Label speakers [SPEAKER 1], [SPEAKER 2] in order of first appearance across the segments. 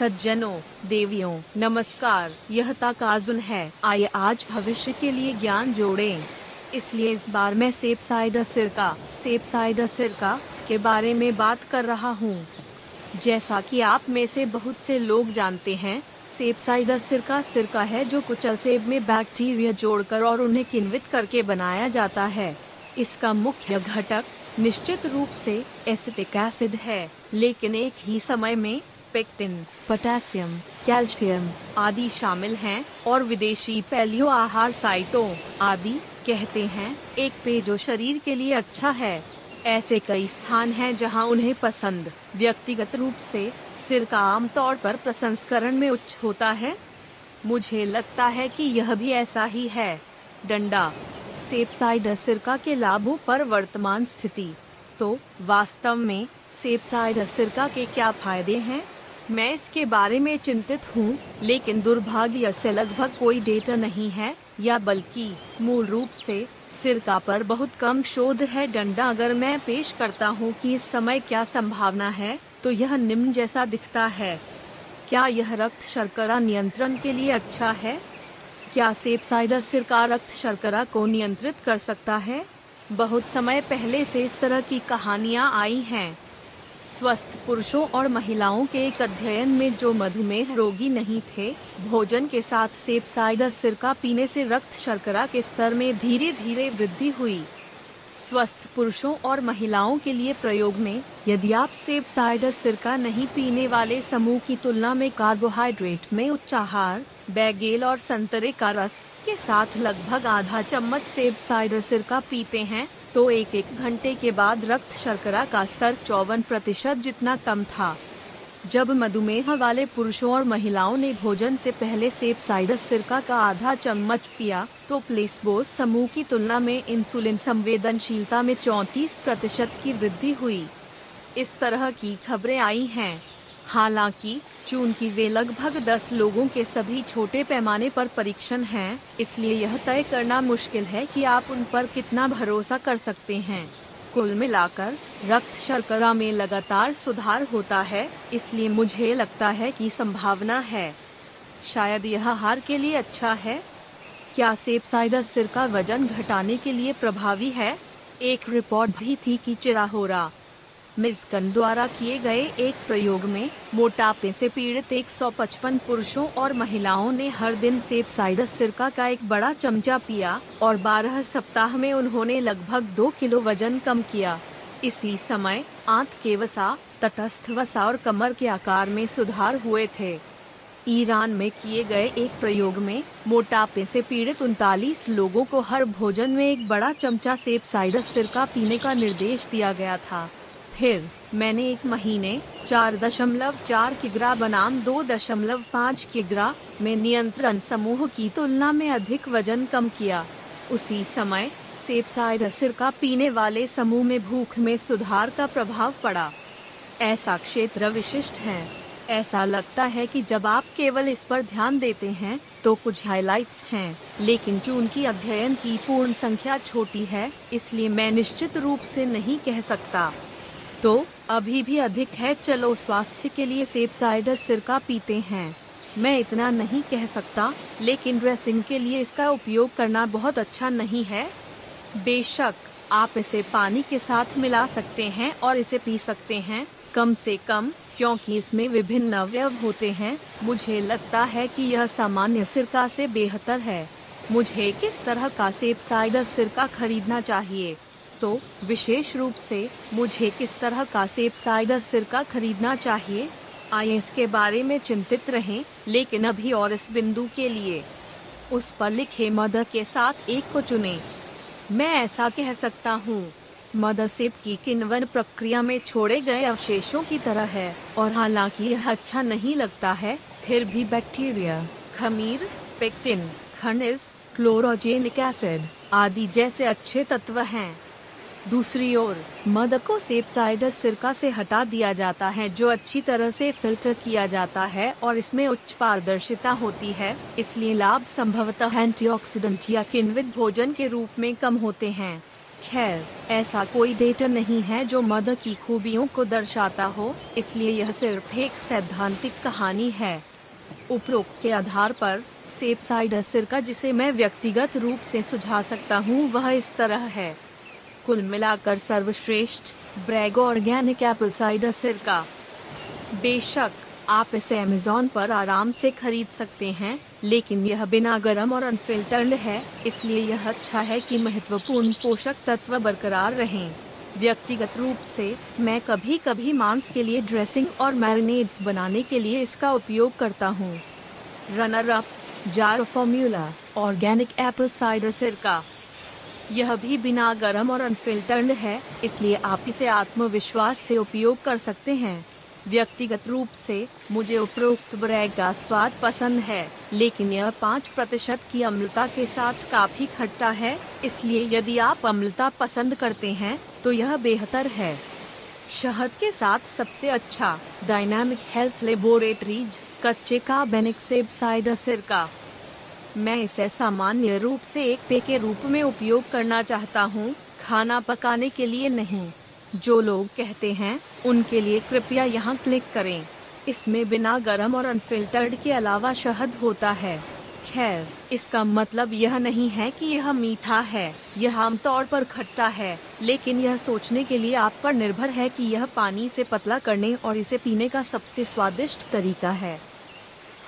[SPEAKER 1] सज्जनों, देवियों, नमस्कार, यह ताकाजुन है। आइए आज भविष्य के लिए ज्ञान जोड़ें। इसलिए इस बार मैं सेप साइडर सिरका सेप साइडर सिरका के बारे में बात कर रहा हूँ। जैसा कि आप में से बहुत से लोग जानते हैं, सेब साइडर सिरका सिरका है जो कुचल सेब में बैक्टीरिया जोड़कर और उन्हें किन्वित करके बनाया जाता है। इसका मुख्य घटक निश्चित रूप से एसिटिक एसिड है, लेकिन एक ही समय में पेक्टिन पोटेशियम कैल्शियम आदि शामिल हैं और विदेशी पैलियो आहार साइटों आदि कहते हैं। एक पेय जो शरीर के लिए अच्छा है। ऐसे कई स्थान हैं जहाँ उन्हें पसंद व्यक्तिगत रूप से सिर का आमतौर पर प्रसंस्करण में उच्च होता है। मुझे लगता है कि यह भी ऐसा ही है। डंडा सेब साइडर सिरका के लाभों पर वर्तमान स्थिति। तो वास्तव में सेब साइडर सिरका के क्या फ़ायदे हैं? मैं इसके बारे में चिंतित हूँ, लेकिन दुर्भाग्य से लगभग कोई डेटा नहीं है, या बल्कि मूल रूप से सिरका पर बहुत कम शोध है। डंडा अगर मैं पेश करता हूँ कि इस समय क्या संभावना है तो यह निम्न जैसा दिखता है। क्या यह रक्त शर्करा नियंत्रण के लिए अच्छा है? क्या सेब साइडर सिरका रक्त शर्करा को नियंत्रित कर सकता है? बहुत समय पहले से इस तरह की कहानियाँ आई हैं। स्वस्थ पुरुषों और महिलाओं के एक अध्ययन में जो मधुमेह रोगी नहीं थे, भोजन के साथ सेब साइडर सिरका पीने से रक्त शर्करा के स्तर में धीरे धीरे वृद्धि हुई। स्वस्थ पुरुषों और महिलाओं के लिए प्रयोग में, यदि आप सेब साइडर सिरका नहीं पीने वाले समूह की तुलना में कार्बोहाइड्रेट में उच्च आहार, बैगेल और संतरे का रस के साथ लगभग आधा चम्मच सेब साइडर सिरका पीते हैं तो एक एक घंटे के बाद रक्त शर्करा का स्तर चौवन प्रतिशत जितना कम था। जब मधुमेह वाले पुरुषों और महिलाओं ने भोजन से पहले सेब साइडर सिरका का आधा चम्मच पिया तो प्लेसबो समूह की तुलना में इंसुलिन संवेदनशीलता में 34 प्रतिशत की वृद्धि हुई। इस तरह की खबरें आई हैं। हालाँकि चूँकि वे लगभग 10 लोगों के सभी छोटे पैमाने पर परीक्षण हैं, इसलिए यह तय करना मुश्किल है कि आप उन पर कितना भरोसा कर सकते हैं। कुल मिलाकर रक्त शर्करा में लगातार सुधार होता है इसलिए मुझे लगता है कि संभावना है। शायद यह हार के लिए अच्छा है। क्या सेब साइडर सिर का वज़न घटाने के लिए प्रभावी है? एक रिपोर्ट भी थी कि चिरा मिजकन द्वारा किए गए एक प्रयोग में मोटापे से पीड़ित 155 पुरुषों और महिलाओं ने हर दिन सेब साइडर सिरका का एक बड़ा चमचा पिया और 12 सप्ताह में उन्होंने लगभग दो किलो वज़न कम किया। इसी समय आंत के वसा, तटस्थ वसा और कमर के आकार में सुधार हुए थे। ईरान में किए गए एक प्रयोग में मोटापे से पीड़ित उनतालीस लोगों को हर भोजन में एक बड़ा चमचा सेब साइडस सिरका पीने का निर्देश दिया गया था। फिर मैंने एक महीने चार दशमलव चार किग्रा बनाम दो दशमलव पाँच किग्रा में नियंत्रण समूह की तुलना में अधिक वज़न कम किया। उसी समय सेब साइड सिरका पीने वाले समूह में भूख में सुधार का प्रभाव पड़ा। ऐसा क्षेत्र विशिष्ट है। ऐसा लगता है कि जब आप केवल इस पर ध्यान देते हैं तो कुछ हाइलाइट्स हैं, लेकिन जून की अध्ययन की पूर्ण संख्या छोटी है इसलिए मैं निश्चित रूप से नहीं कह सकता। तो अभी भी अधिक है, चलो स्वास्थ्य के लिए सेब साइडर सिरका पीते हैं। मैं इतना नहीं कह सकता, लेकिन ड्रेसिंग के लिए इसका उपयोग करना बहुत अच्छा नहीं है। बेशक, आप इसे पानी के साथ मिला सकते हैं और इसे पी सकते हैं। कम से कम, क्योंकि इसमें विभिन्न अवयव होते हैं, मुझे लगता है कि यह सामान्य सिरका से बेहतर है। मुझे किस तरह का सेब साइडर सिरका खरीदना चाहिए? तो विशेष रूप से मुझे किस तरह का सेब साइडर सिरका खरीदना चाहिए? आइए इसके बारे में चिंतित रहें, लेकिन अभी और इस बिंदु के लिए। उस पर लिखे मदर के साथ एक को चुने। मैं ऐसा कह सकता हूँ, मदर सेब की किन्वन प्रक्रिया में छोड़े गए अवशेषों की तरह है, और हालाँकि यह अच्छा नहीं लगता है, फिर भी बैक्टीरिया, खमीर, पेक्टिन, खनिज, क्लोरोजेनिक एसिड आदि जैसे अच्छे तत्व हैं। दूसरी ओर मद को सेब साइडर सिरका से हटा दिया जाता है, जो अच्छी तरह से फ़िल्टर किया जाता है और इसमें उच्च पारदर्शिता होती है, इसलिए लाभ संभवतः एंटीऑक्सीडेंट या किन्वित भोजन के रूप में कम होते हैं। खैर, ऐसा कोई डेटा नहीं है जो मद की खूबियों को दर्शाता हो, इसलिए यह सिर्फ़ एक सैद्धांतिक कहानी है। उपरोक्त के आधार पर, सेब साइडर सिरका जिसे मैं व्यक्तिगत रूप से सुझा सकता हूँ, वह इस तरह है। कुल मिलाकर सर्वश्रेष्ठ ब्रैग ऑर्गेनिक एप्पल साइडर सिरका। बेशक, आप इसे अमेजोन पर आराम से खरीद सकते हैं, लेकिन यह बिना गर्म और अनफिल्टर्ड है, इसलिए यह अच्छा है कि महत्वपूर्ण पोषक तत्व बरकरार रहें। व्यक्तिगत रूप से, मैं कभी कभी मांस के लिए ड्रेसिंग और मैरिनेड्स बनाने के लिए इसका उपयोग करता हूँ। Runner up jar formula organic apple cider सिरका। यह भी बिना गर्म और अनफिल्टर्ड है, इसलिए आप इसे आत्मविश्वास से उपयोग कर सकते हैं। व्यक्तिगत रूप से, मुझे उपरोक्त ब्रैग का स्वाद पसंद है, लेकिन यह पाँच प्रतिशत की अम्लता के साथ काफ़ी खट्टा है, इसलिए यदि आप अम्लता पसंद करते हैं तो यह बेहतर है। शहद के साथ सबसे अच्छा डायनामिक हेल्थ लेबोरेटरीज कच्चे का बेनिक सेब साइडर सिरका। मैं इसे सामान्य रूप से एक पे के रूप में उपयोग करना चाहता हूँ, खाना पकाने के लिए नहीं। जो लोग कहते हैं, उनके लिए कृपया यहाँ क्लिक करें। इसमें बिना गर्म और अनफिल्टर्ड के अलावा शहद होता है। खैर, इसका मतलब यह नहीं है कि यह मीठा है, यह आमतौर पर खट्टा है, लेकिन यह सोचने के लिए आप पर निर्भर है कि यह पानी से पतला करने और इसे पीने का सबसे स्वादिष्ट तरीका है।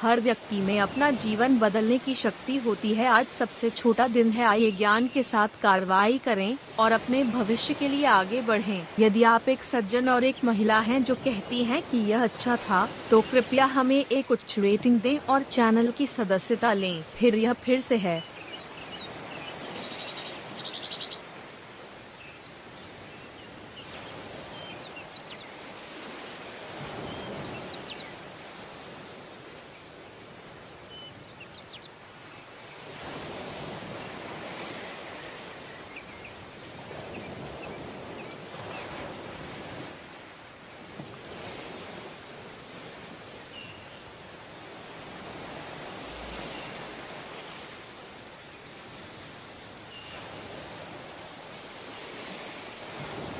[SPEAKER 1] हर व्यक्ति में अपना जीवन बदलने की शक्ति होती है। आज सबसे छोटा दिन है। आइए ज्ञान के साथ कार्रवाई करें और अपने भविष्य के लिए आगे बढ़ें। यदि आप एक सज्जन और एक महिला हैं जो कहती हैं कि यह अच्छा था तो कृपया हमें एक उच्च रेटिंग दें और चैनल की सदस्यता लें। फिर यह फिर से है।